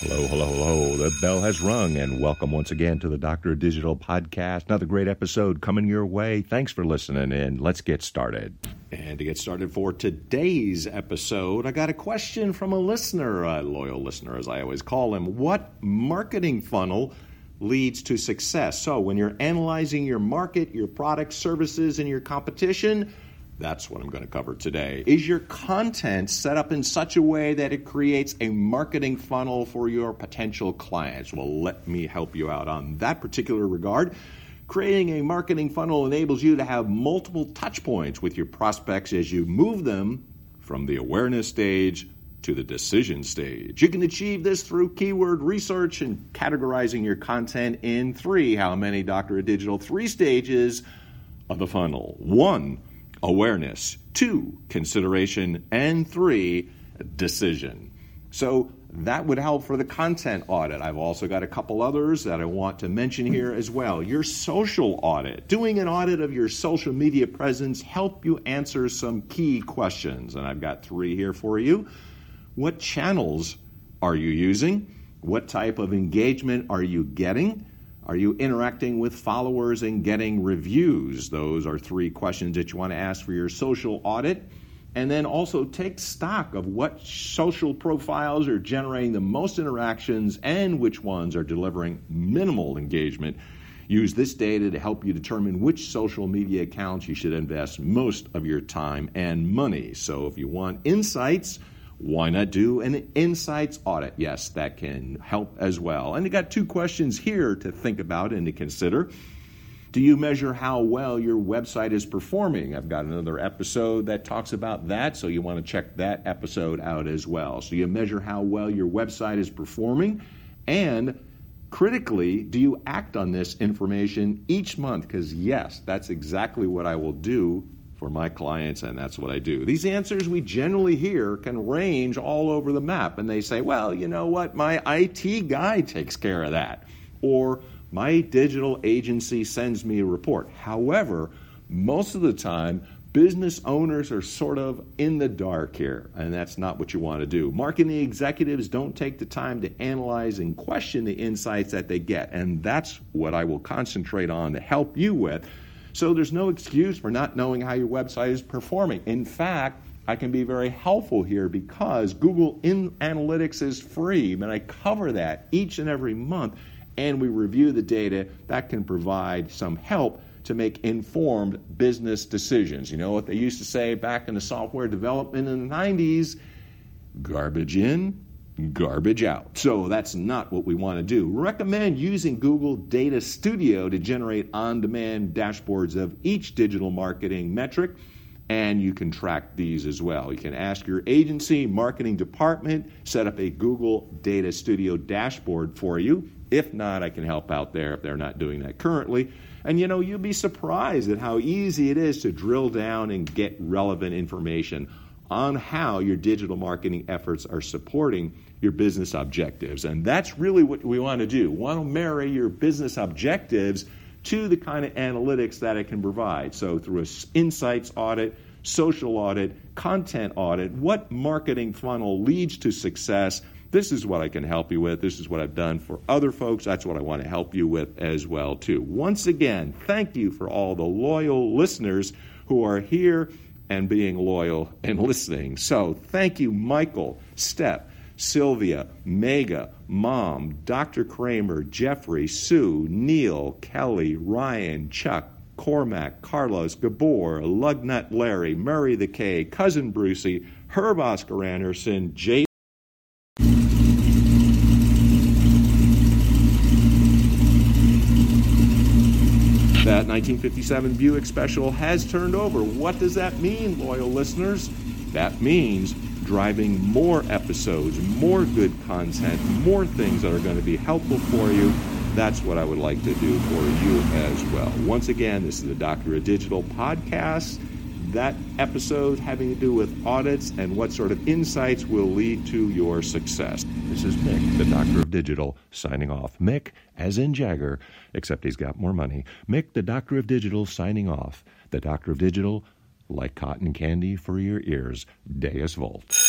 Hello, hello, hello. The bell has rung, and welcome once again to the Doctor Digital podcast. Another great episode coming your way. Thanks for listening in. Let's get started. And to get started for today's episode, I got a question from a listener, a loyal listener, as I always call him. What marketing funnel leads to success? So, when you're analyzing your market, your products, services, and your competition, that's what I'm going to cover today. Is your content set up in such a way that it creates a marketing funnel for your potential clients? Well, let me help you out on that particular regard. Creating a marketing funnel enables you to have multiple touch points with your prospects as you move them from the awareness stage to the decision stage. You can achieve this through keyword research and categorizing your content in three, how many of Digital, three stages of the funnel. One, awareness, two, consideration, and three, decision. So that would help for the content audit. I've also got a couple others that I want to mention here as well. Your social audit. Doing an audit of your social media presence help you answer some key questions and I've got 3 here for you. What channels are you using? What type of engagement are you getting? Are you interacting with followers and getting reviews? Those are three questions that you want to ask for your social audit. And then also take stock of what social profiles are generating the most interactions and which ones are delivering minimal engagement. Use this data to help you determine which social media accounts you should invest most of your time and money. So if you want insights, why not do an insights audit? Yes, that can help as well. And you got two questions here to think about and to consider. Do you measure how well your website is performing? I've got another episode that talks about that, so you want to check that episode out as well. So you measure how well your website is performing and critically, do you act on this information each month? Because, yes, that's exactly what I will do for my clients, and that's what I do. These answers we generally hear can range all over the map, and they say, well, you know what, my IT guy takes care of that, or my digital agency sends me a report. However, most of the time, business owners are sort of in the dark here, and that's not what you want to do. Marketing executives don't take the time to analyze and question the insights that they get, and that's what I will concentrate on to help you with so there's no excuse for not knowing how your website is performing. In fact, I can be very helpful here because Google in Analytics is free, and I cover that each and every month, and we review the data that can provide some help to make informed business decisions. You know what they used to say back in the software development in the 90s garbage in, garbage out. So that's not what we want to do. Recommend using Google Data Studio to generate on demand dashboards of each digital marketing metric. And you can track these as well. You can ask your agency, marketing department, set up a Google Data Studio dashboard for you. If not, I can help out there if they're not doing that currently. And you know, you'll be surprised at how easy it is to drill down and get relevant information on how your digital marketing efforts are supporting your business objectives. And that's really what we want to do. We want to marry your business objectives to the kind of analytics that it can provide. So through an insights audit, social audit, content audit, what marketing funnel leads to success? This is what I can help you with. This is what I've done for other folks. That's what I want to help you with as well too. Once again, thank you for all the loyal listeners who are here and being loyal and listening. So, thank you Michael, Step, Sylvia, Mega, Mom, Dr. Kramer, Jeffrey, Sue, Neil, Kelly, Ryan, Chuck, Cormac, Carlos, Gabor, Lugnut Larry, Murray the K, Cousin Brucey, Herb Oscar Anderson, J. That 1957 Buick Special has turned over. What does that mean, loyal listeners? That means driving more episodes, more good content, more things that are going to be helpful for you. That's what I would like to do for you as well. Once again, this is the Doctor of Digital podcast. That episode having to do with audits and what sort of insights will lead to your success. This is Mick, the Doctor of Digital, signing off. Mick, as in Jagger, except he's got more money. Mick, the Doctor of Digital, signing off. The Doctor of Digital, like cotton candy for your ears, Deus Vult.